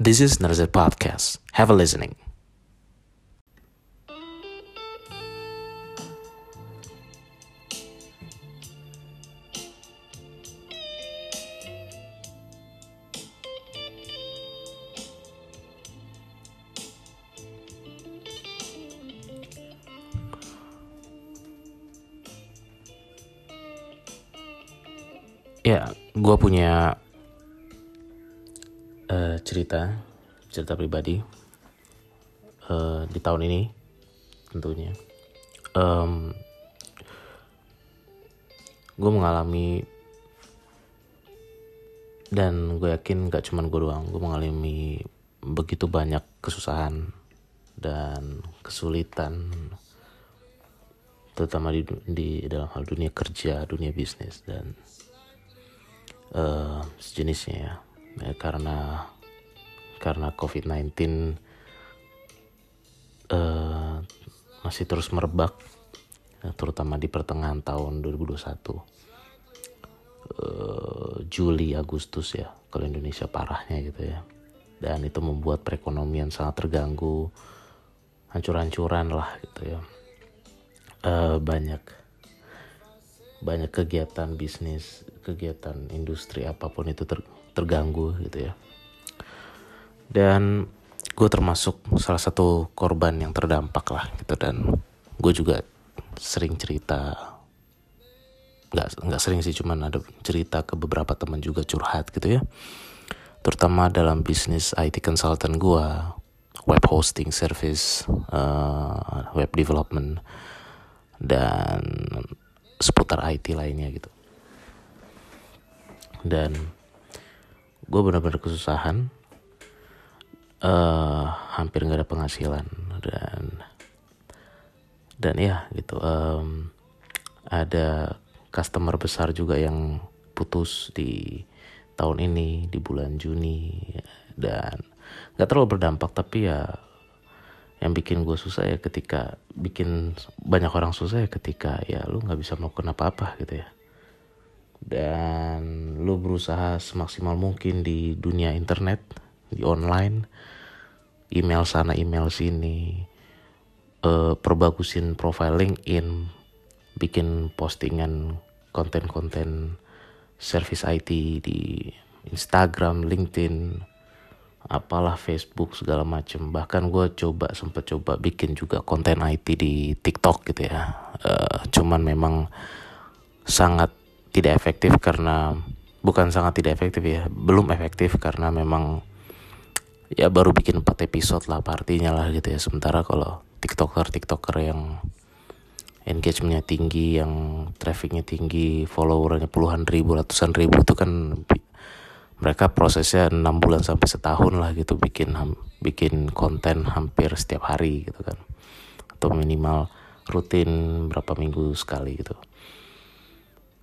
This is Narzet Podcast. Have a listening. Ya, gue punya cerita, cerita pribadi uh, di tahun ini, tentunya. Um, gue mengalami dan gue yakin gak cuman gue doang, gue mengalami begitu banyak kesusahan dan kesulitan terutama di, di dalam hal dunia kerja, dunia bisnis dan uh, sejenisnya ya. ya karena karena COVID-19 uh, masih terus merebak ya, terutama di pertengahan tahun 2021 uh, Juli Agustus ya kalau Indonesia parahnya gitu ya. Dan itu membuat perekonomian sangat terganggu hancur-hancuran lah gitu ya. Uh, banyak banyak kegiatan bisnis, kegiatan industri apa pun itu ter, terganggu gitu ya. Dan gue termasuk salah satu korban yang terdampak lah gitu. Dan gue juga sering cerita nggak nggak sering sih cuman ada cerita ke beberapa teman juga curhat gitu ya. Terutama dalam bisnis IT consultant gue web hosting service uh, web development dan seputar IT lainnya gitu. Dan gue benar-benar kesusahan uh, hampir nggak ada penghasilan dan dan ya gitu um, ada customer besar juga yang putus di tahun ini di bulan Juni dan nggak terlalu berdampak tapi ya yang bikin gue susah ya ketika bikin banyak orang susah ya ketika ya lu nggak bisa melakukan apa-apa gitu ya. Dan lu berusaha semaksimal mungkin di dunia internet di online email sana email sini uh, perbagusin profile LinkedIn bikin postingan konten-konten service IT di Instagram, LinkedIn, apalah Facebook segala macem. Bahkan gue coba sempet coba bikin juga konten IT di TikTok gitu ya. Uh, cuman memang sangat tidak efektif karena bukan sangat tidak efektif ya belum efektif karena memang ya baru bikin 4 episode lah partinya lah gitu ya. Sementara kalau tiktoker tiktoker yang engagementnya tinggi yang trafficnya tinggi followernya puluhan ribu ratusan ribu itu kan mereka prosesnya enam bulan sampai setahun lah gitu bikin bikin konten hampir setiap hari gitu kan. Atau minimal rutin berapa minggu sekali gitu.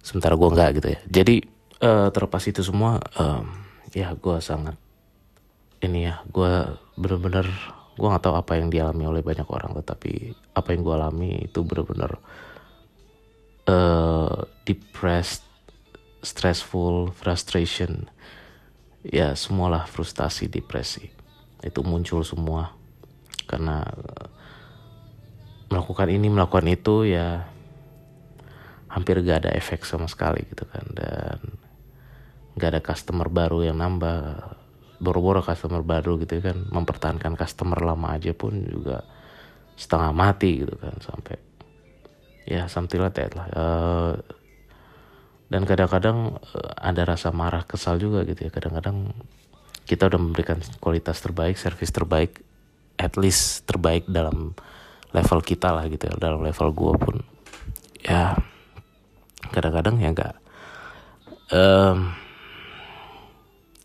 Sementara gue nggak gitu ya. Jadi uh, terlepas itu semua um, ya gue sangat ini ya gue bener-bener gue nggak tahu apa yang dialami oleh banyak orang tetapi apa yang gue alami itu bener-bener uh, depressed stressful frustration. Ya semualah frustasi depresi. Itu muncul semua. Karena melakukan ini melakukan itu ya hampir gak ada efek sama sekali gitu kan. Dan gak ada customer baru yang nambah boro-boro customer baru gitu kan mempertahankan customer lama aja pun juga setengah mati gitu kan sampai ya something like that lah. Uh, dan kadang-kadang uh, ada rasa marah kesal juga gitu ya. Kadang-kadang kita udah memberikan kualitas terbaik service terbaik at least terbaik dalam level kita lah gitu ya dalam level gue pun. Ya kadang-kadang ya enggak um,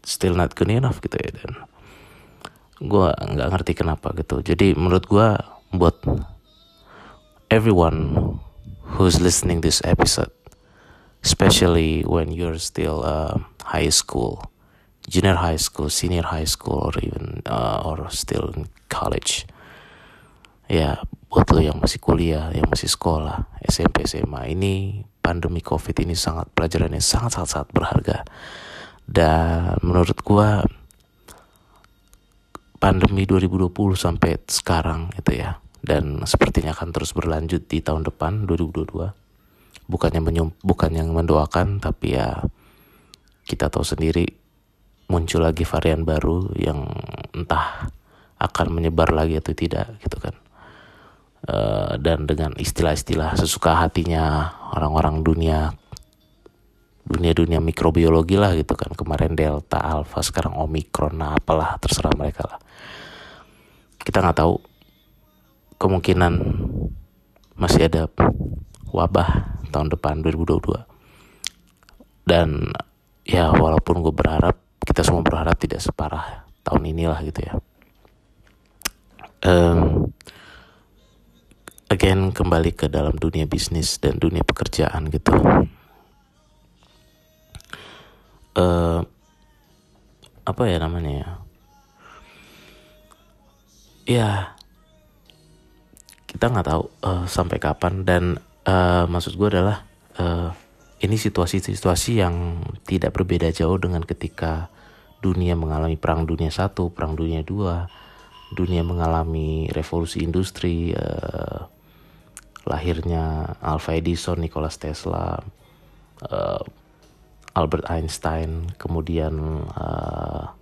still not good enough gitu ya dan gue nggak ngerti kenapa gitu jadi menurut gue buat everyone who's listening this episode especially when you're still uh, high school, junior high school, senior high school, or even uh, or still in college. Ya, buat lo yang masih kuliah, yang masih sekolah, SMP, SMA ini pandemi COVID ini sangat pelajarannya sangat sangat sangat berharga. Dan menurut gua pandemi 2020 sampai sekarang itu ya dan sepertinya akan terus berlanjut di tahun depan 2022 bukannya menyum, bukan yang mendoakan tapi ya kita tahu sendiri muncul lagi varian baru yang entah akan menyebar lagi atau tidak gitu kan. Uh, dan dengan istilah-istilah sesuka hatinya orang-orang dunia dunia-dunia mikrobiologi lah gitu kan. Kemarin delta alpha sekarang omikron nah apalah terserah mereka lah. Kita nggak tahu. Kemungkinan masih ada wabah tahun depan 2022 dan ya walaupun gue berharap kita semua berharap tidak separah tahun inilah gitu ya. Um, again kembali ke dalam dunia bisnis dan dunia pekerjaan gitu uh, apa ya namanya ya? Ya kita nggak tahu uh, sampai kapan. Dan uh, maksud gue adalah uh, ini situasi-situasi yang tidak berbeda jauh dengan ketika dunia mengalami perang dunia satu, perang dunia dua, dunia mengalami revolusi industri, uh, lahirnya Alva Edison, Nikola Tesla, uh, Albert Einstein, kemudian uh,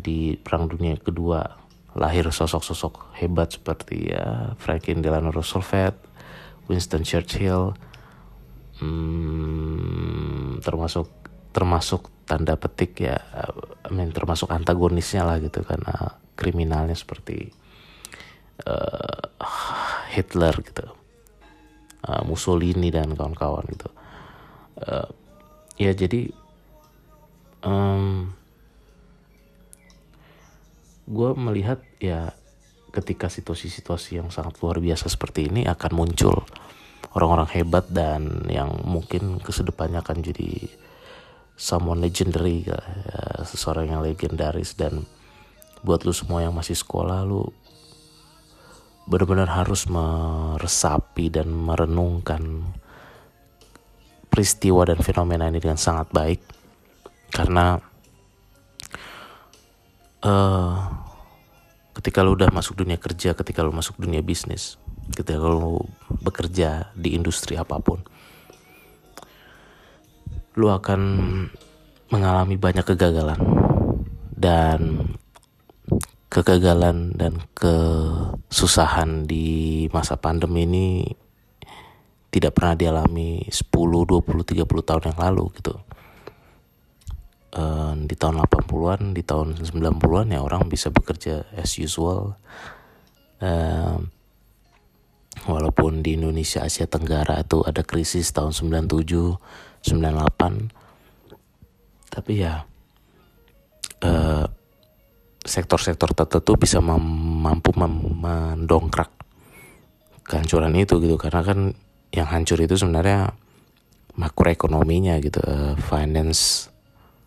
di perang dunia kedua lahir sosok-sosok hebat seperti ya Franklin Delano Roosevelt, Winston Churchill hmm, termasuk termasuk tanda petik ya I mean, termasuk antagonisnya lah gitu karena kriminalnya seperti uh, Hitler gitu uh, Mussolini dan kawan-kawan gitu. Uh, ya jadi um, gue melihat ya ketika situasi-situasi yang sangat luar biasa seperti ini akan muncul orang-orang hebat dan yang mungkin kesedepannya akan jadi someone legendary ya, seseorang yang legendaris. Dan buat lu semua yang masih sekolah lu benar-benar harus meresapi dan merenungkan peristiwa dan fenomena ini dengan sangat baik. Karena uh, ketika lo udah masuk dunia kerja, ketika lo masuk dunia bisnis, ketika lo bekerja di industri apa pun, lo akan mengalami banyak kegagalan. Dan kegagalan dan kesusahan di masa pandemi ini tidak pernah dialami 10, 20, 30 tahun yang lalu gitu uh, di tahun 80-an, di tahun 90-an ya orang bisa bekerja as usual. Uh, walaupun di Indonesia Asia Tenggara itu ada krisis tahun 97, 98. Tapi ya uh, sektor-sektor tertentu bisa mampu mendongkrak kehancuran itu gitu karena kan yang hancur itu sebenarnya makroekonominya gitu uh, finance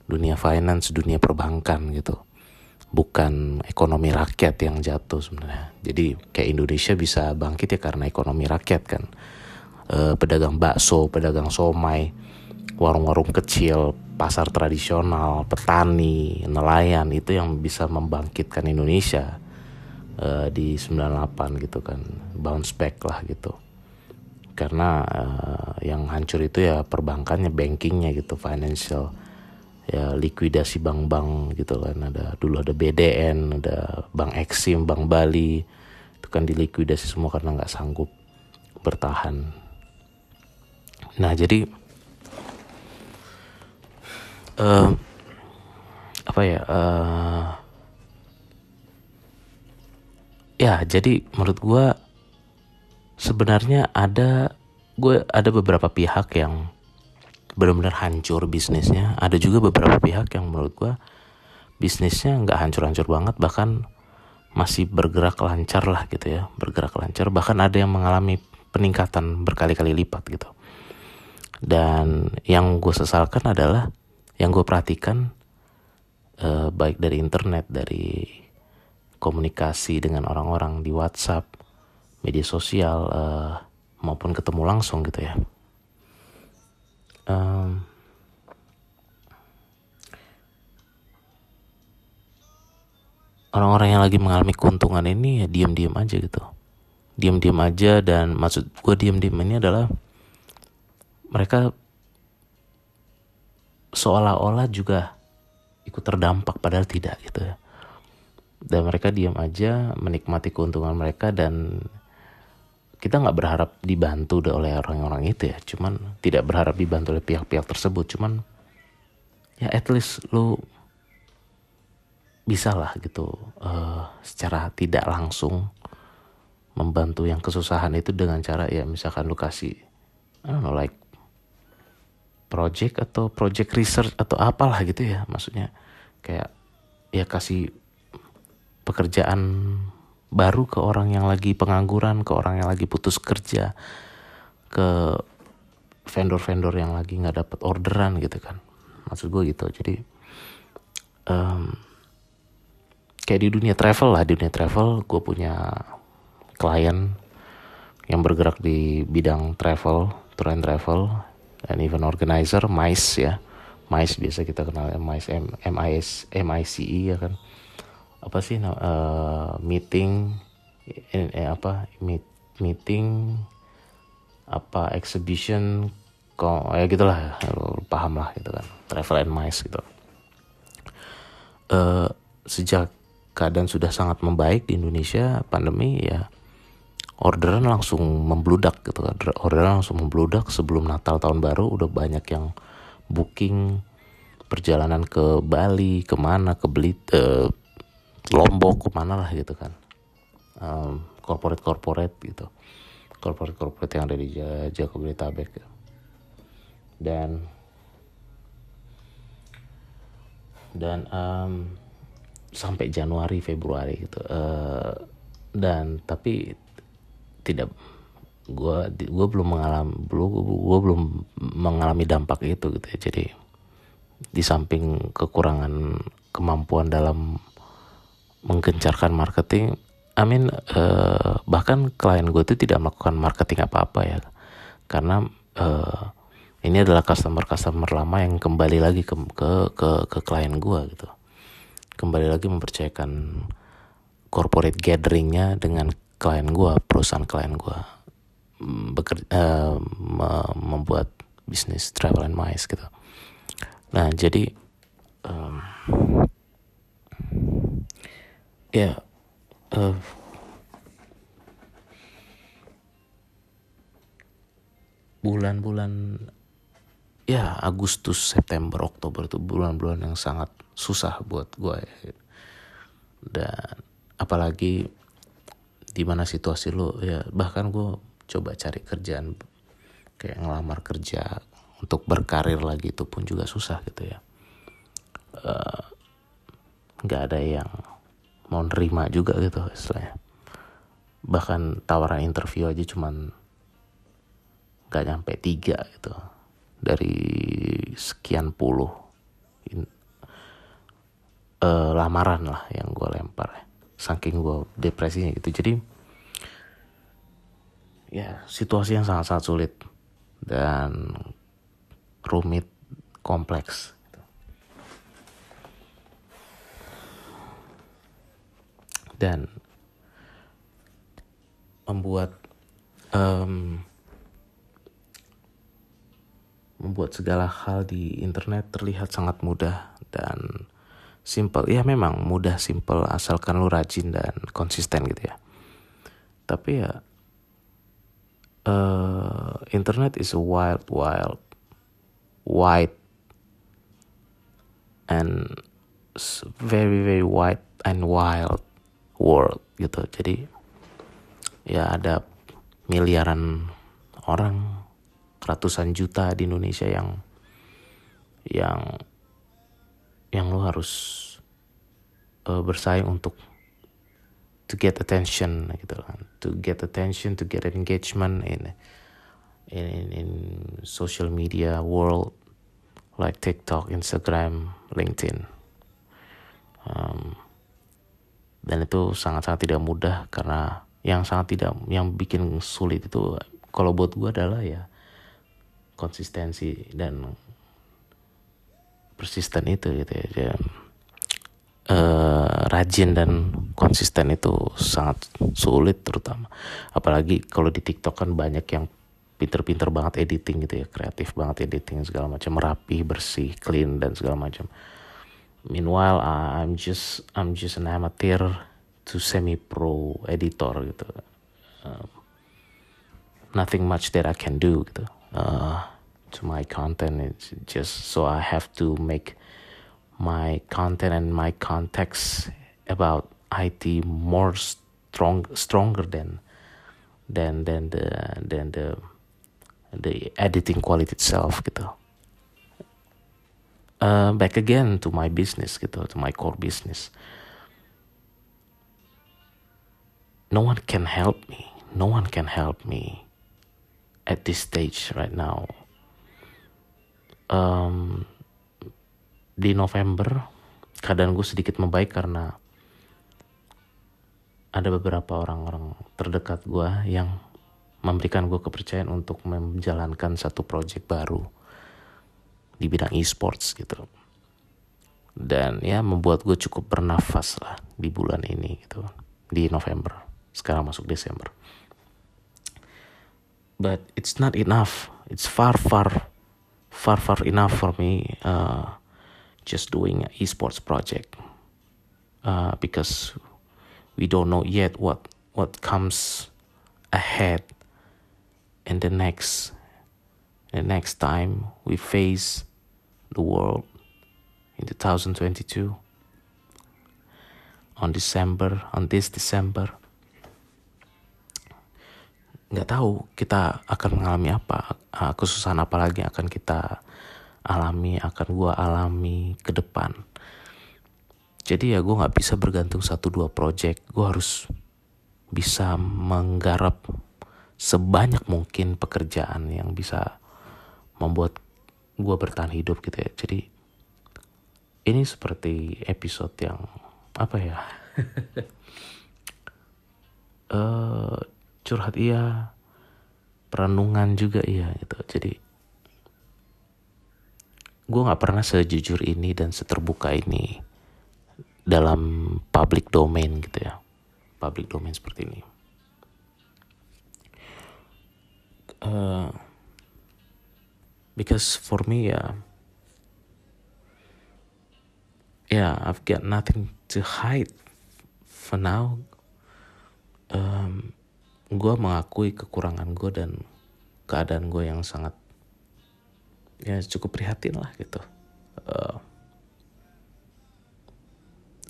dunia finance, dunia perbankan gitu. Bukan ekonomi rakyat yang jatuh sebenarnya. Jadi kayak Indonesia bisa bangkit ya karena ekonomi rakyat kan. E, pedagang bakso, pedagang somai, warung-warung kecil, pasar tradisional, petani, nelayan itu yang bisa membangkitkan Indonesia e, di 98 gitu kan. Bounce back lah gitu karena uh, yang hancur itu ya perbankannya bankingnya gitu financial ya likuidasi bank-bank gitu kan. Ada dulu ada BDN ada Bank Eksim Bank Bali itu kan dilikuidasi semua karena nggak sanggup bertahan. Nah jadi uh, apa ya uh, ya jadi menurut gue sebenarnya ada gue ada beberapa pihak yang benar-benar hancur bisnisnya. Ada juga beberapa pihak yang menurut gue bisnisnya nggak hancur-hancur banget bahkan masih bergerak lancar lah gitu ya bergerak lancar. Bahkan ada yang mengalami peningkatan berkali-kali lipat gitu. Dan yang gue sesalkan adalah yang gue perhatikan eh, baik dari internet dari komunikasi dengan orang-orang di WhatsApp media sosial eh, maupun ketemu langsung gitu ya. Um, orang-orang yang lagi mengalami keuntungan ini ya diam-diam aja gitu. Diam-diam aja dan maksud gue diam-diam ini adalah mereka seolah-olah juga ikut terdampak padahal tidak gitu ya. Dan mereka diam aja menikmati keuntungan mereka dan kita nggak berharap dibantu oleh orang-orang itu ya. Cuman tidak berharap dibantu oleh pihak-pihak tersebut. Cuman ya at least lu bisa lah gitu uh, secara tidak langsung membantu yang kesusahan itu dengan cara ya misalkan lu kasih I don't know like project atau project research atau apalah gitu ya. Maksudnya kayak ya kasih pekerjaan baru ke orang yang lagi pengangguran ke orang yang lagi putus kerja ke vendor-vendor yang lagi nggak dapat orderan gitu kan maksud gue gitu jadi um, kayak di dunia travel lah di dunia travel gue punya klien yang bergerak di bidang travel, tour and travel, and even organizer, MICE ya. MICE biasa kita kenal MICE, MICE ya kan. Apa sih uh, meeting eh, eh, apa meet, meeting apa exhibition kok ya gitulah paham lah gitu kan travel and mice gitu. Uh, sejak keadaan sudah sangat membaik di Indonesia pandemi ya orderan langsung membludak gitu kan. Orderan langsung membludak sebelum Natal tahun baru udah banyak yang booking perjalanan ke Bali ke mana ke Belit eh, Lombok ke mana lah gitu kan. Um, corporate corporate gitu. Corporate corporate yang ada di Jabodetabek gitu. dan dan um, sampai Januari Februari gitu. Uh, dan tapi tidak gue gue belum mengalami belum gue belum mengalami dampak itu gitu ya. Jadi di samping kekurangan kemampuan dalam menggencarkan marketing I mean uh, bahkan klien gue itu tidak melakukan marketing apa-apa ya. Karena uh, ini adalah customer customer lama yang kembali lagi ke ke ke, ke klien gue gitu. Kembali lagi mempercayakan corporate gatheringnya dengan klien gue perusahaan klien gue. Mm, bekerja uh, membuat bisnis travel and mice gitu. Nah jadi um, ya uh, bulan-bulan ya Agustus September Oktober itu bulan-bulan yang sangat susah buat gue ya. dan apalagi di mana situasi lo ya bahkan gue coba cari kerjaan kayak ngelamar kerja untuk berkarir lagi itu pun juga susah gitu ya eh, nggak uh, ada yang mau nerima juga gitu istilahnya. Bahkan tawaran interview aja cuman nggak nyampe tiga gitu. Dari sekian puluh in, uh, lamaran lah yang gue lempar. Ya saking gue depresinya gitu. Jadi ya situasi yang sangat sangat sulit dan rumit kompleks dan membuat um, membuat segala hal di internet terlihat sangat mudah dan simple. Ya memang mudah simple asalkan lu rajin dan konsisten gitu ya. Tapi ya uh, internet is wild wild wide and very very wide and wild world gitu jadi ya ada miliaran orang ratusan juta di Indonesia yang yang yang lo harus uh, bersaing untuk to get attention gitu kan to get attention to get engagement in in in, in social media world like TikTok, Instagram, LinkedIn. Um, dan itu sangat-sangat tidak mudah karena yang sangat tidak yang bikin sulit itu kalau buat gue adalah ya konsistensi dan persisten itu gitu ya. uh, rajin dan konsisten itu sangat sulit terutama apalagi kalau di TikTok kan banyak yang pinter-pinter banget editing gitu ya kreatif banget editing segala macam rapi bersih clean dan segala macam meanwhile I'm just I'm just an amateur to semi pro editor gitu uh, nothing much that I can do gitu uh, to my content it's just so I have to make my content and my context about IT more strong stronger than than than the than the the editing quality itself gitu. Uh, back again to my business gitu, to my core business. No one can help me. No one can help me at this stage right now. Um, di November keadaan gue sedikit membaik karena ada beberapa orang-orang terdekat gue yang memberikan gue kepercayaan untuk menjalankan satu project baru di bidang e-sports gitu. Dan ya membuat gue cukup bernafas lah di bulan ini gitu. Di November. Sekarang masuk Desember. But it's not enough. It's far far far far enough for me uh, just doing esports project. Uh, because we don't know yet what what comes ahead in the next the next time we face the world in 2022 on December on this December nggak tahu kita akan mengalami apa uh, kesusahan apa lagi yang akan kita alami akan gue alami ke depan. Jadi ya gue nggak bisa bergantung satu dua project. Gue harus bisa menggarap sebanyak mungkin pekerjaan yang bisa membuat gue bertahan hidup gitu ya. Jadi ini seperti episode yang apa ya? Uh, curhat iya perenungan juga iya gitu. Jadi gue nggak pernah sejujur ini dan seterbuka ini dalam public domain gitu ya. Public domain seperti ini. Uh, because for me yeah, yeah I've got nothing to hide for now. Um, gue mengakui kekurangan gue dan keadaan gue yang sangat ya cukup prihatin lah gitu. Uh,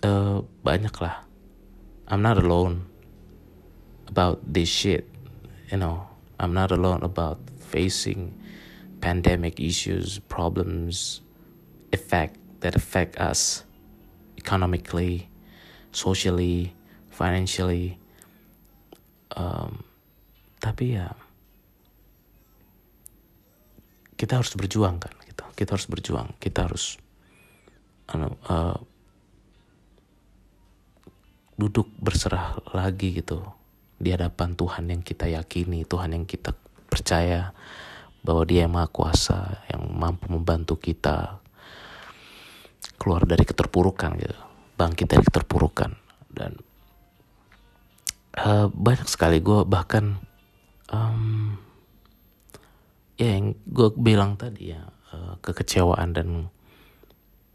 uh, banyak lah. I'm not alone about this shit you know. I'm not alone about facing pandemic issues problems effect that affect us economically socially financially um, tapi ya kita harus berjuang kan gitu. Kita harus berjuang kita harus uh, duduk berserah lagi gitu di hadapan Tuhan yang kita yakini Tuhan yang kita percaya bahwa Dia yang Maha Kuasa yang mampu membantu kita keluar dari keterpurukan gitu bangkit dari keterpurukan. Dan uh, banyak sekali gue bahkan um, ya yang gue bilang tadi ya uh, kekecewaan dan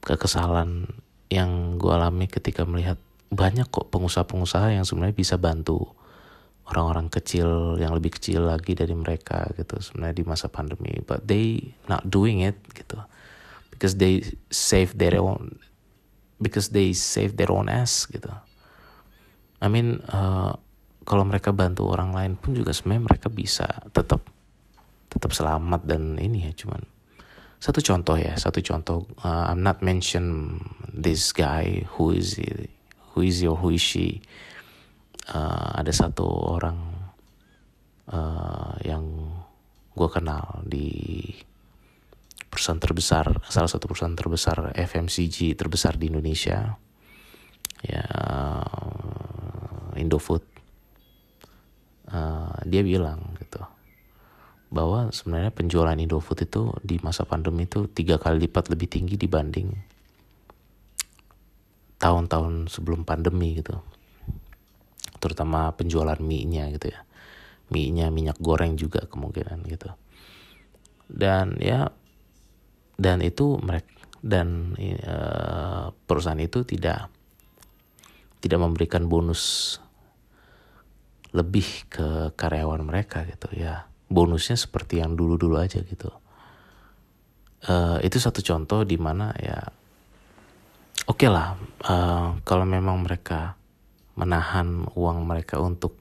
kekesalan yang gue alami ketika melihat banyak kok pengusaha-pengusaha yang sebenarnya bisa bantu orang-orang kecil yang lebih kecil lagi dari mereka gitu sebenarnya di masa pandemi. But they not doing it gitu. Because they save their own because they save their own ass gitu. I mean uh, kalau mereka bantu orang lain pun juga sebenarnya mereka bisa tetap tetap selamat dan ini ya cuman. Satu contoh ya satu contoh uh, I'm not mention this guy who is who is your who is she uh, ada satu orang uh, yang gue kenal di perusahaan terbesar salah satu perusahaan terbesar FMCG terbesar di Indonesia. Ya Indofood. Uh, dia bilang gitu bahwa sebenarnya penjualan Indofood itu di masa pandemi itu tiga kali lipat lebih tinggi dibanding tahun-tahun sebelum pandemi gitu terutama penjualan mie-nya gitu ya. Mie-nya minyak goreng juga kemungkinan gitu. Dan ya dan itu mereka dan uh, perusahaan itu tidak tidak memberikan bonus lebih ke karyawan mereka gitu ya. Bonusnya seperti yang dulu-dulu aja gitu. Uh, itu satu contoh di mana ya oke okay lah uh, kalau memang mereka menahan uang mereka untuk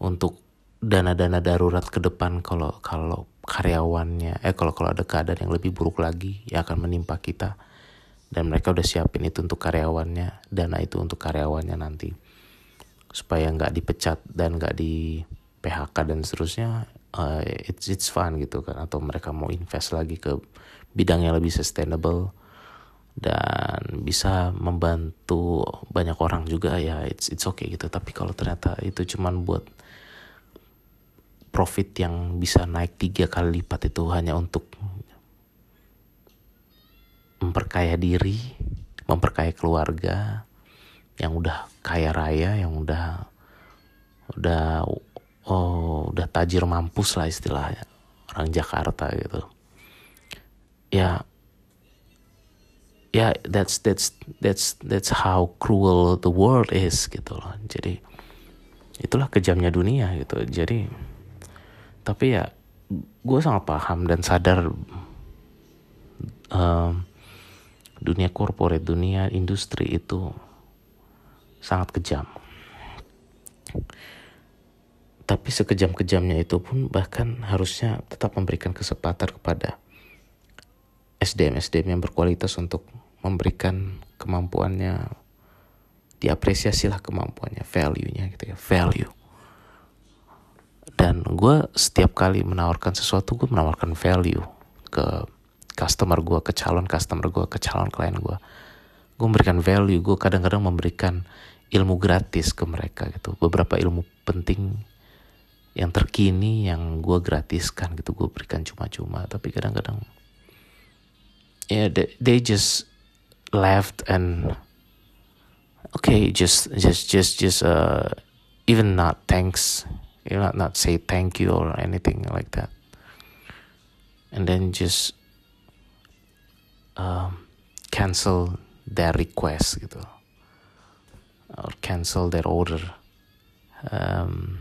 untuk dana-dana darurat ke depan kalau kalau karyawannya eh kalau kalau ada keadaan yang lebih buruk lagi yang akan menimpa kita. Dan mereka udah siapin itu untuk karyawannya dana itu untuk karyawannya nanti. Supaya nggak dipecat dan nggak di PHK dan seterusnya uh, it's it's fun gitu kan. Atau mereka mau invest lagi ke bidang yang lebih sustainable dan bisa membantu banyak orang juga ya it's it's okay gitu tapi kalau ternyata itu cuman buat profit yang bisa naik tiga kali lipat itu hanya untuk memperkaya diri, memperkaya keluarga yang udah kaya raya, yang udah udah oh udah tajir mampus lah istilahnya orang Jakarta gitu. Ya ya that's that's that's that's how cruel the world is gitu loh. Jadi itulah kejamnya dunia gitu. Jadi tapi ya gue sangat paham dan sadar um, dunia korporat, dunia industri itu sangat kejam. Tapi sekejam-kejamnya itu pun bahkan harusnya tetap memberikan kesempatan kepada SDM-SDM yang berkualitas untuk memberikan kemampuannya diapresiasilah kemampuannya, value-nya gitu ya, value. Dan gue setiap kali menawarkan sesuatu, gue menawarkan value ke customer gue ke calon customer gue ke calon klien gue gue memberikan value gue kadang-kadang memberikan ilmu gratis ke mereka gitu. Beberapa ilmu penting yang terkini yang gue gratiskan gitu gue berikan cuma-cuma. Tapi kadang-kadang ya yeah, they, they just left and okay just just just just uh even not thanks you not not say thank you or anything like that. And then just um, cancel their request gitu. Or cancel their order. Um,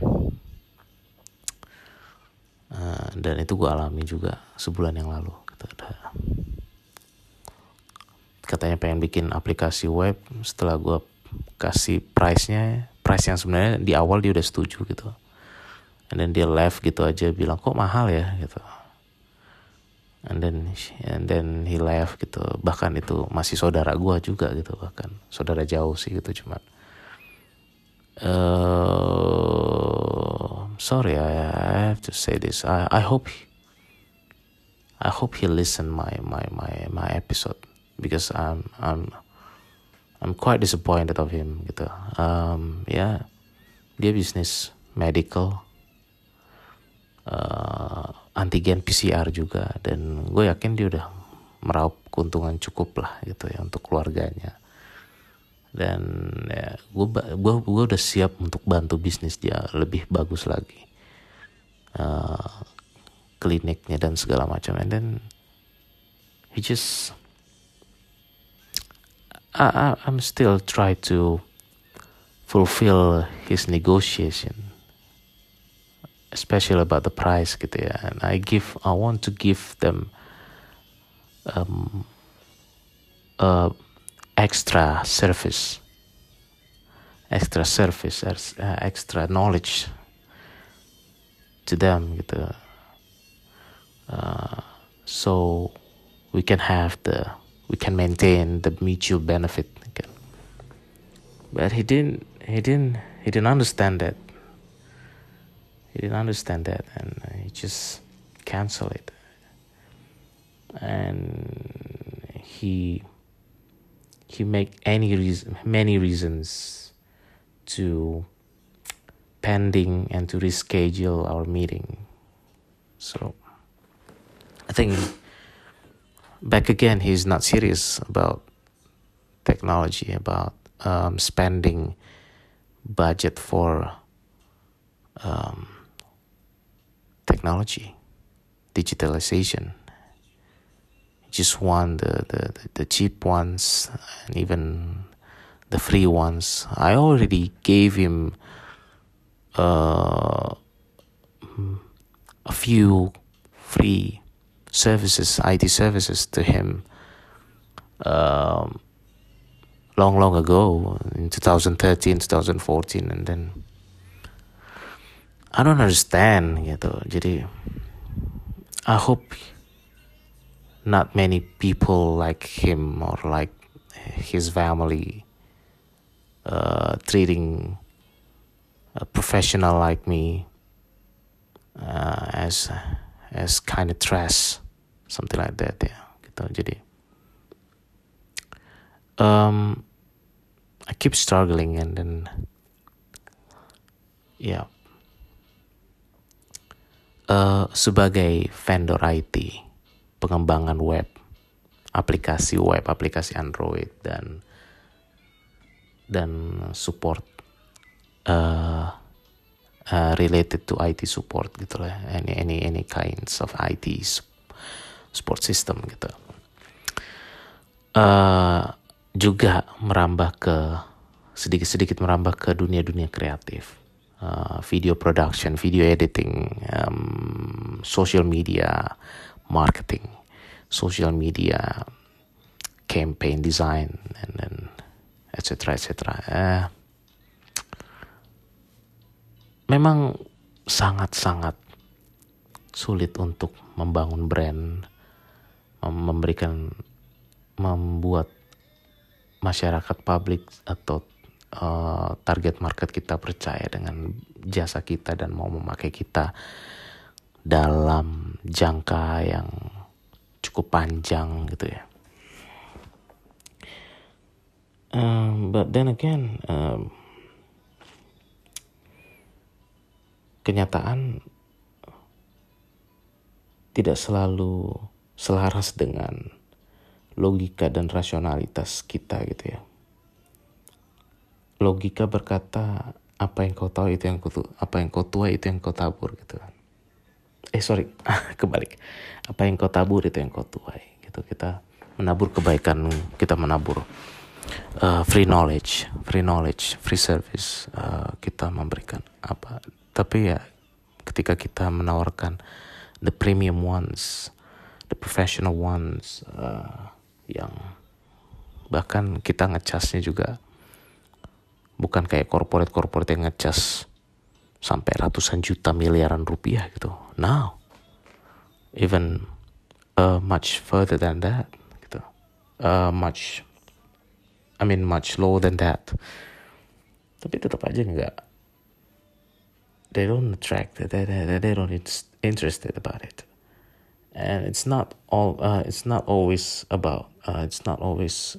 uh, dan itu gue alami juga sebulan yang lalu gitu. Katanya pengen bikin aplikasi web. Setelah gue kasih price-nya price yang sebenarnya di awal dia udah setuju gitu. And then dia left gitu aja bilang kok mahal ya? gitu. And then and then he left gitu. Bahkan itu masih saudara gue juga gitu bahkan. Saudara jauh sih gitu cuman. Uh, sorry I, I have to say this. I I hope I hope he listen my my my my episode because I'm I'm I'm quite disappointed of him gitu. Um ya yeah, dia bisnis medical uh, antigen PCR juga dan gue yakin dia udah meraup keuntungan cukup lah gitu ya untuk keluarganya. Dan ya gue gue gue udah siap untuk bantu bisnis dia lebih bagus lagi. Uh, kliniknya dan segala macam and then he just I, I I'm still try to fulfill his negotiation especially about the price gitu ya and I give I want to give them um, uh, extra service extra service uh, extra knowledge to them gitu uh, so we can have the we can maintain the mutual benefit. But he didn't he didn't he didn't understand that. He didn't understand that and he just canceled it. And he he make any reason many reasons to pending and to reschedule our meeting. So i think back again he's not serious about technology, about um, spending budget for um, technology, digitalization. Just want the, the, the cheap ones and even the free ones. I already gave him uh, a few free services, IT services to him um, long, long ago in 2013, 2014, and then I don't understand gitu. Jadi I hope not many people like him or like his family uh, treating a professional like me uh, as as kind of trash something like that ya gitu jadi um, I keep struggling and then ya yeah. uh, sebagai vendor IT pengembangan web aplikasi web aplikasi Android dan dan support uh, uh, related to IT support gitu lah any any any kinds of IT support system gitu. Uh, juga merambah ke sedikit-sedikit merambah ke dunia-dunia kreatif. Uh, video production video editing um, social media marketing social media campaign design and then etc etc uh, memang sangat-sangat sulit untuk membangun brand, memberikan, membuat masyarakat publik atau uh, target market kita percaya dengan jasa kita dan mau memakai kita dalam jangka yang cukup panjang gitu ya. Um, but then again, um, kenyataan tidak selalu selaras dengan logika dan rasionalitas kita gitu ya. Logika berkata apa yang kau tahu itu yang kau apa yang kau tua itu yang kau tabur gitu kan. Eh sorry kebalik. Apa yang kau tabur itu yang kau tuai gitu kita menabur kebaikan kita menabur uh, free knowledge, free knowledge, free service uh, kita memberikan apa tapi ya ketika kita menawarkan the premium ones the professional ones uh, yang bahkan kita ngecasnya juga bukan kayak corporate corporate yang ngecas sampai ratusan juta miliaran rupiah gitu now even uh, much further than that gitu uh, much I mean much lower than that tapi tetap aja nggak they don't attract. They, they, they don't interested about it. And it's not all. Uh, it's not always about. Uh, it's not always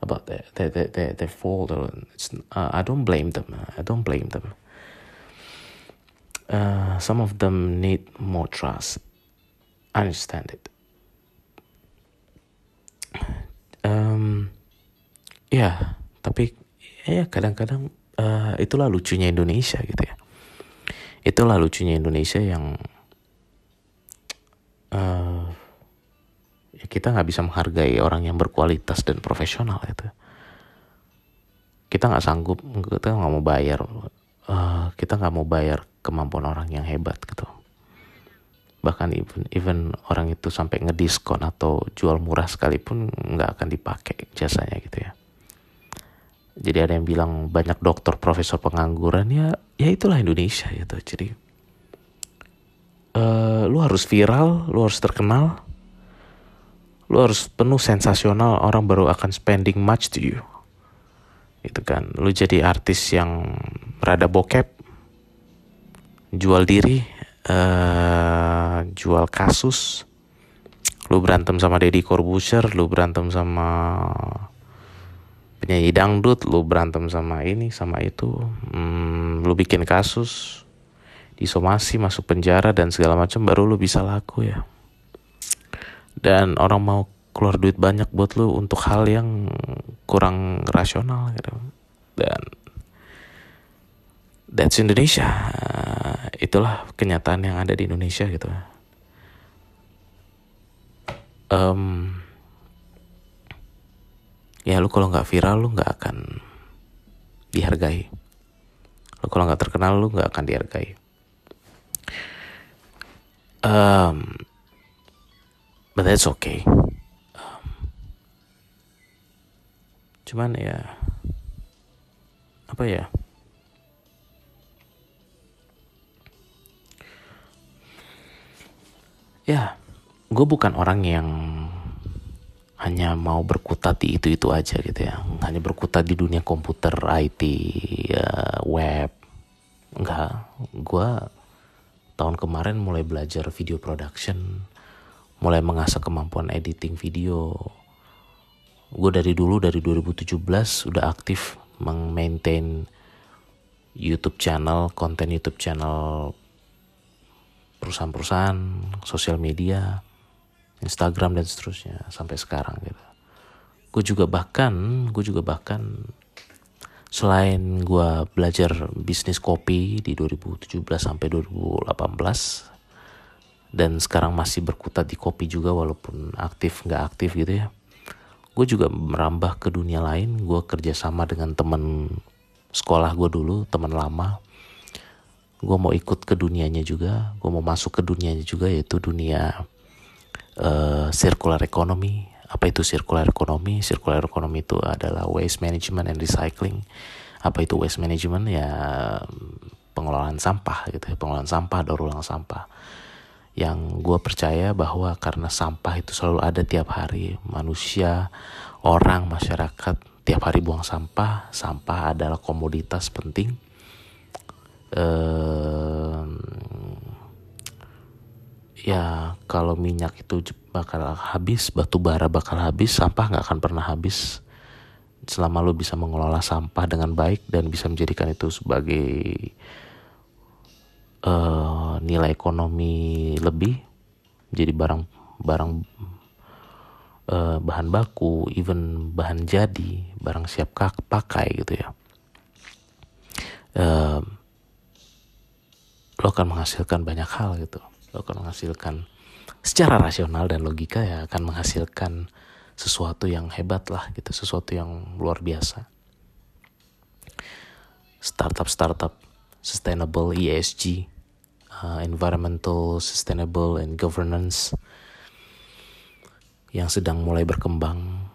about their their their their, fault. Or it's. Uh, I don't blame them. I don't blame them. Uh, some of them need more trust. I understand it. Um, ya, yeah, tapi ya kadang-kadang uh, itulah lucunya Indonesia gitu ya itulah lucunya Indonesia yang uh, ya kita nggak bisa menghargai orang yang berkualitas dan profesional itu. Kita nggak sanggup kita nggak mau bayar uh, kita nggak mau bayar kemampuan orang yang hebat gitu. Bahkan even even orang itu sampai ngediskon atau jual murah sekalipun nggak akan dipakai jasanya gitu ya. Jadi ada yang bilang banyak dokter profesor pengangguran ya ya itulah Indonesia gitu. Jadi uh, lu harus viral lu harus terkenal lu harus penuh sensasional orang baru akan spending much to you. Itu kan lu jadi artis yang rada bokep jual diri uh, jual kasus lu berantem sama Deddy Corbuzier lu berantem sama penyanyi dangdut lu berantem sama ini sama itu hmm, lu bikin kasus disomasi masuk penjara dan segala macam baru lu bisa laku ya. Dan orang mau keluar duit banyak buat lu untuk hal yang kurang rasional gitu. Dan that's Indonesia. Itulah kenyataan yang ada di Indonesia gitu. Um, ya lu kalau nggak viral lu nggak akan dihargai. Lu kalau nggak terkenal lu nggak akan dihargai um, but that's okay. Um, cuman ya apa ya? Ya gue bukan orang yang hanya mau berkutat di itu itu aja gitu ya. Hanya berkutat di dunia komputer IT ya, web. Enggak gue tahun kemarin mulai belajar video production mulai mengasah kemampuan editing video gue dari dulu dari 2017 udah aktif mengmaintain YouTube channel konten YouTube channel perusahaan-perusahaan, sosial media, Instagram dan seterusnya sampai sekarang gitu. Gue juga bahkan, gue juga bahkan selain gue belajar bisnis kopi di 2017 sampai 2018 dan sekarang masih berkutat di kopi juga walaupun aktif nggak aktif gitu ya gue juga merambah ke dunia lain. Gue kerjasama dengan temen sekolah gue dulu teman lama. Gue mau ikut ke dunianya juga gue mau masuk ke dunianya juga yaitu dunia uh, circular economy apa itu circular economy? Circular economy itu adalah waste management and recycling. Apa itu waste management? Ya pengelolaan sampah gitu ya pengelolaan sampah daur ulang sampah. Yang gue percaya bahwa karena sampah itu selalu ada tiap hari manusia orang masyarakat tiap hari buang sampah sampah adalah komoditas penting ya kalau minyak itu bakal habis, batu bara bakal habis, sampah nggak akan pernah habis selama lo bisa mengelola sampah dengan baik dan bisa menjadikan itu sebagai uh, nilai ekonomi lebih, jadi barang barang uh, bahan baku, even bahan jadi, barang siap pakai gitu ya. Uh, lo akan menghasilkan banyak hal gitu lo akan menghasilkan secara rasional dan logika ya akan menghasilkan sesuatu yang hebat lah gitu sesuatu yang luar biasa. Startup startup sustainable ESG uh, environmental sustainable and governance yang sedang mulai berkembang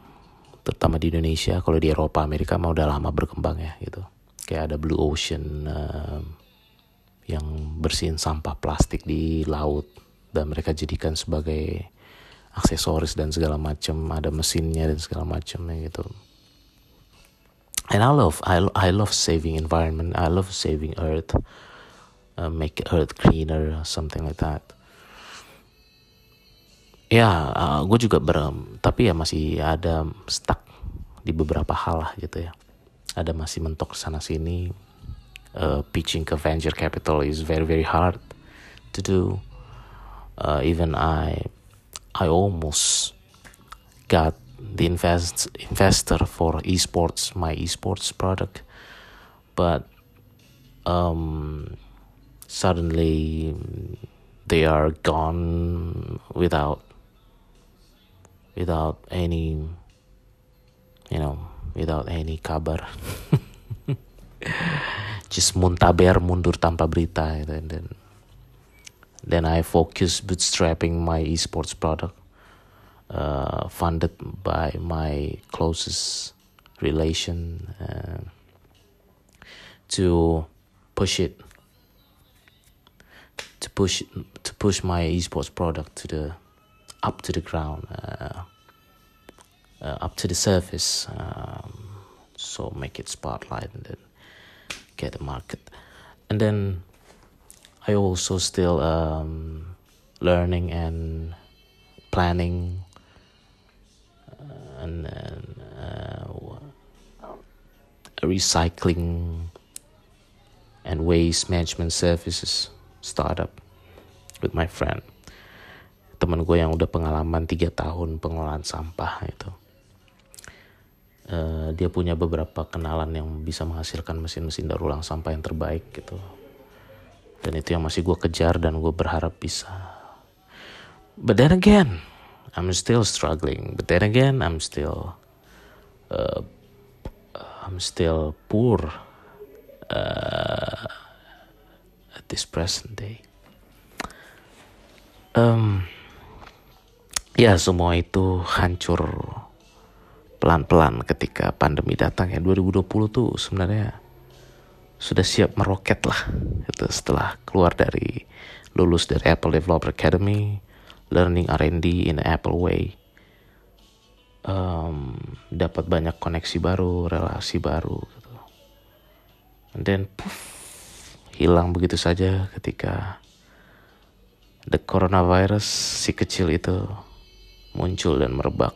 terutama di Indonesia. Kalau di Eropa Amerika mah udah lama berkembang ya gitu. Kayak ada Blue Ocean uh, yang bersihin sampah plastik di laut dan mereka jadikan sebagai aksesoris dan segala macam ada mesinnya dan segala macamnya gitu. And I love I, I love saving environment I love saving earth uh, make earth cleaner something like that. Ya uh, gue juga ber tapi ya masih ada stuck di beberapa hal lah gitu ya. Ada masih mentok sana sini uh, pitching a venture capital is very very hard to do. Uh, even I, I almost got the invest investor for esports, my esports product, but um, suddenly they are gone without without any you know without any kabar just muntaber mundur tanpa berita and then then I focus bootstrapping my esports product uh, funded by my closest relation uh, to push it to push to push my esports product to the up to the ground uh, uh, up to the surface um, so make it spotlight and then get a market. And then i also still um, learning and planning uh, and uh, recycling and waste management services startup with my friend. Temen gue yang udah pengalaman tiga tahun pengelolaan sampah itu uh, dia punya beberapa kenalan yang bisa menghasilkan mesin-mesin daur ulang sampah yang terbaik gitu. Dan itu yang masih gue kejar dan gue berharap bisa. But then again I'm still struggling. But then again I'm still uh, I'm still poor uh, at this present day. Um, ya semua itu hancur pelan-pelan ketika pandemi datang ya. 2020 tuh sebenarnya sudah siap meroket lah. Itu setelah keluar dari lulus dari Apple Developer Academy learning R&D in Apple way. Um, dapat banyak koneksi baru relasi baru gitu. And then puff hilang begitu saja ketika the coronavirus si kecil itu muncul dan merebak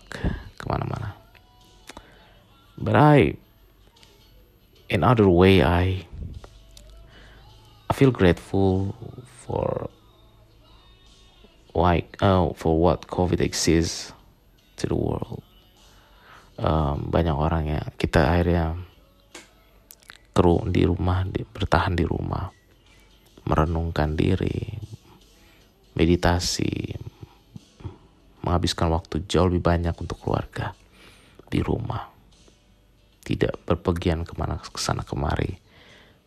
ke mana-mana but I in other way I I feel grateful for why uh, for what COVID exists to the world. Um, banyak orang ya kita akhirnya keru di rumah di, bertahan di rumah merenungkan diri meditasi menghabiskan waktu jauh lebih banyak untuk keluarga di rumah tidak berpergian ke mana ke sana kemari.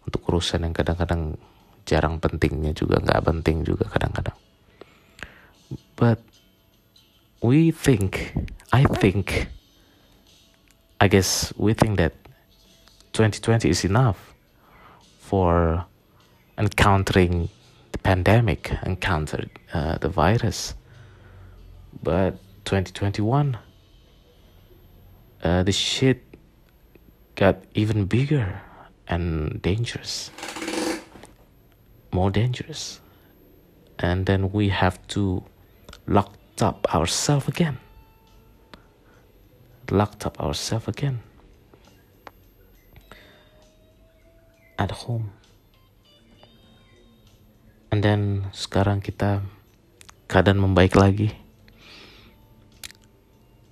Untuk urusan yang kadang-kadang jarang pentingnya juga nggak penting juga kadang-kadang. But we think I think I guess we think that 2020 is enough for encountering the pandemic encountered uh, the virus. But 2021 uh, the shit got even bigger and dangerous, more dangerous. And then we have to lock up ourselves again. Locked up ourselves again. At home. And then sekarang kita keadaan membaik lagi.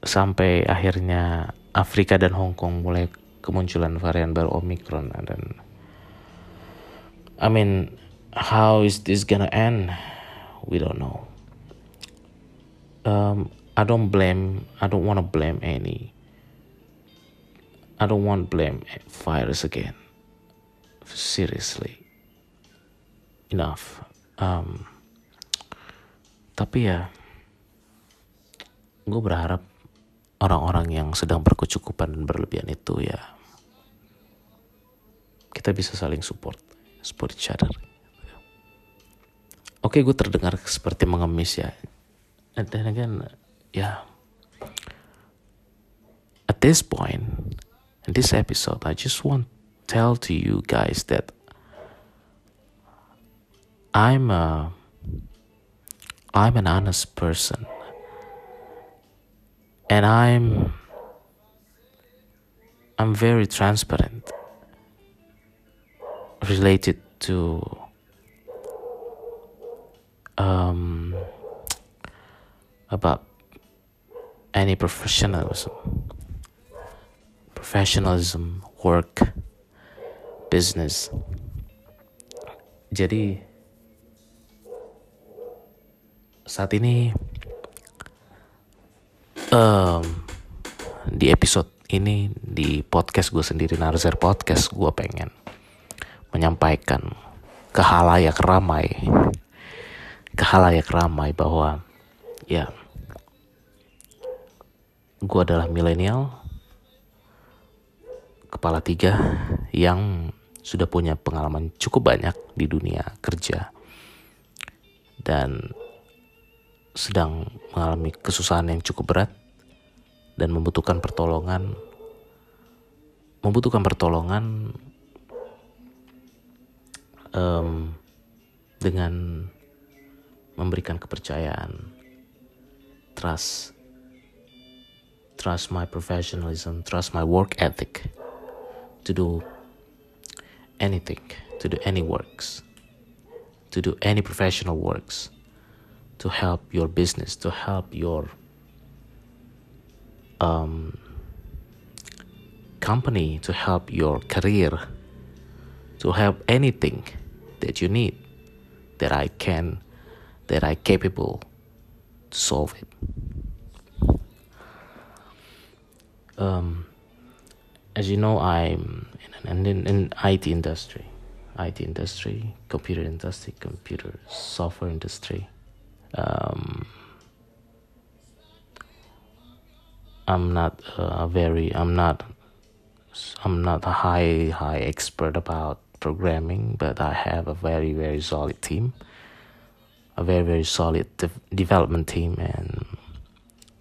Sampai akhirnya Afrika dan Hong Kong mulai kemunculan varian baru Omicron dan I mean how is this gonna end? We don't know. Um, I don't blame I don't want to blame any. I don't want blame virus again. Seriously. Enough. Um, tapi ya gue berharap orang-orang yang sedang berkecukupan dan berlebihan itu ya. Kita bisa saling support support each other. Oke gue terdengar seperti mengemis ya. And then again ya. At this point in this episode I just want to tell to you guys that I'm a I'm an honest person and I'm I'm very transparent related to um, about any professionalism professionalism work business. Jadi saat ini um, di episode ini di podcast gue sendiri Narzer Podcast gue pengen menyampaikan ke halayak ramai ke halayak ramai bahwa ya gue adalah milenial kepala tiga yang sudah punya pengalaman cukup banyak di dunia kerja dan sedang mengalami kesusahan yang cukup berat dan membutuhkan pertolongan. Membutuhkan pertolongan um, dengan memberikan kepercayaan, trust, trust my professionalism, trust my work ethic to do anything, to do any works, to do any professional works to help your business, to help your um, company, to help your career, to help anything that you need that I can, that I capable to solve it. Um, as you know, I'm in, in, in IT industry, IT industry, computer industry, computer software industry. Um, I'm not uh, very, I'm not, I'm not a high high expert about programming, but I have a very very solid team, a very very solid de- development team, and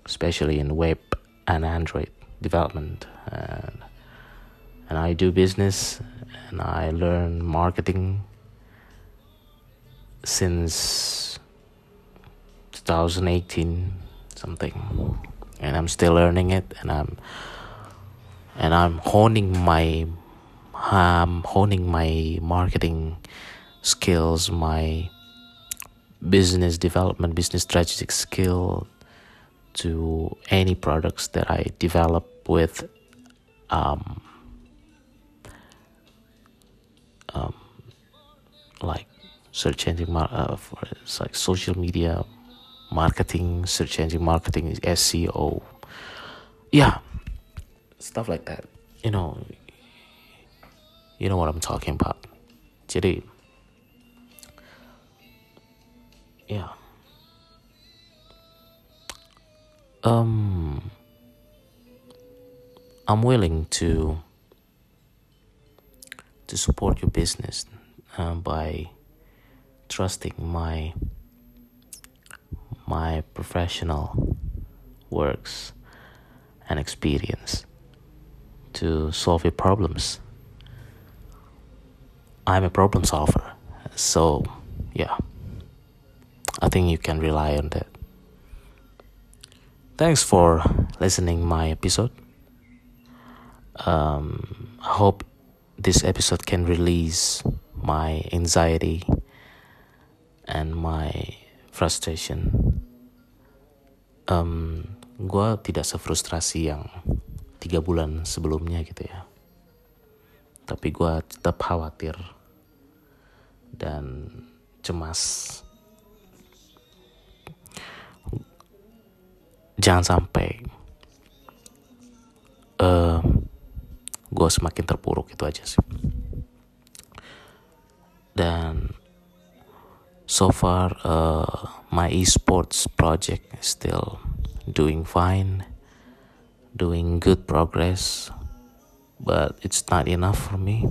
especially in web and Android development. And, and I do business and I learn marketing since 2018 something and I'm still learning it and I'm and I'm honing my I'm honing my marketing skills my business development business strategic skill to any products that I develop with um, um, like search engine mar- uh, for it's like social media marketing, search engine marketing, SEO, yeah, stuff like that. You know, you know what I'm talking about. Jadi, yeah. Um, I'm willing to to support your business uh, by trusting my my professional works and experience to solve your problems. I'm a problem solver, so yeah, I think you can rely on that. Thanks for listening my episode. Um, I hope this episode can release my anxiety and my frustration. Um, gue tidak sefrustrasi yang tiga bulan sebelumnya gitu ya. Tapi gue tetap khawatir dan cemas. Jangan sampai uh, gue semakin terpuruk itu aja sih. Dan so far uh, my esports project is still doing fine doing good progress but it's not enough for me.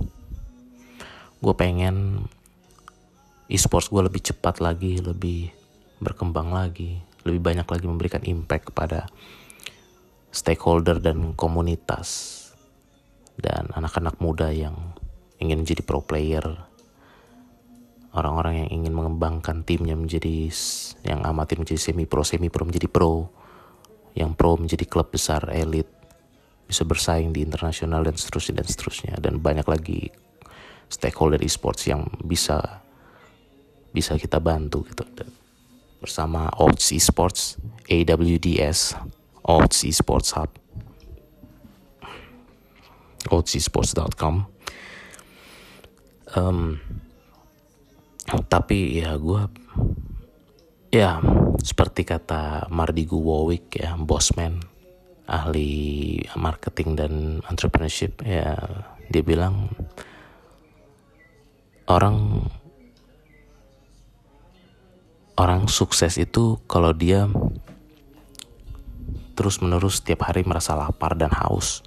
Gue pengen esports gue lebih cepat lagi lebih berkembang lagi lebih banyak lagi memberikan impact kepada stakeholder dan komunitas dan anak-anak muda yang ingin menjadi pro player orang-orang yang ingin mengembangkan timnya menjadi yang amatir menjadi semi pro semi pro menjadi pro yang pro menjadi klub besar elit bisa bersaing di internasional dan seterusnya dan seterusnya. Dan banyak lagi stakeholder esports yang bisa bisa kita bantu gitu. Bersama Odds Esports AWDS Odds Esports Hub oddsesports.com um, tapi ya gue ya seperti kata Mardigu Warwick ya bosman ahli marketing dan entrepreneurship ya dia bilang orang orang sukses itu kalau dia terus menerus setiap hari merasa lapar dan haus.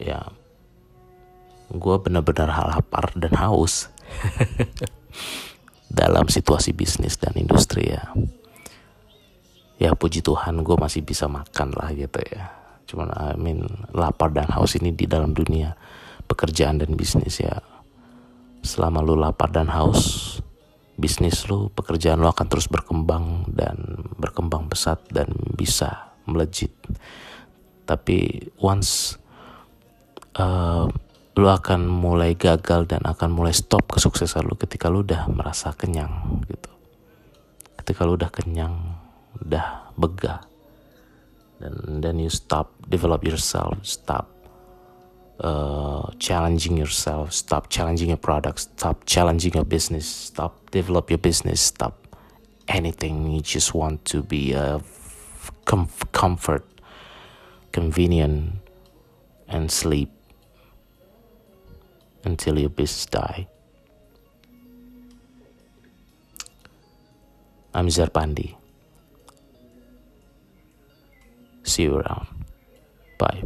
Ya gue benar-benar lapar dan haus dalam situasi bisnis dan industri ya. Ya puji Tuhan gue masih bisa makan lah gitu ya. Cuman I mean lapar dan haus ini di dalam dunia pekerjaan dan bisnis ya. Selama lu lapar dan haus bisnis lu pekerjaan lu akan terus berkembang dan berkembang pesat dan bisa melejit. Tapi once uh, lu akan mulai gagal dan akan mulai stop kesuksesan lu ketika lu udah merasa kenyang gitu. Ketika lu udah kenyang udah begah dan then you stop develop yourself stop uh, challenging yourself stop challenging your products stop challenging your business stop develop your business stop anything. You just want to be a com- comfort convenient and sleep until your business die I'm Zarpandi. See you around. Bye.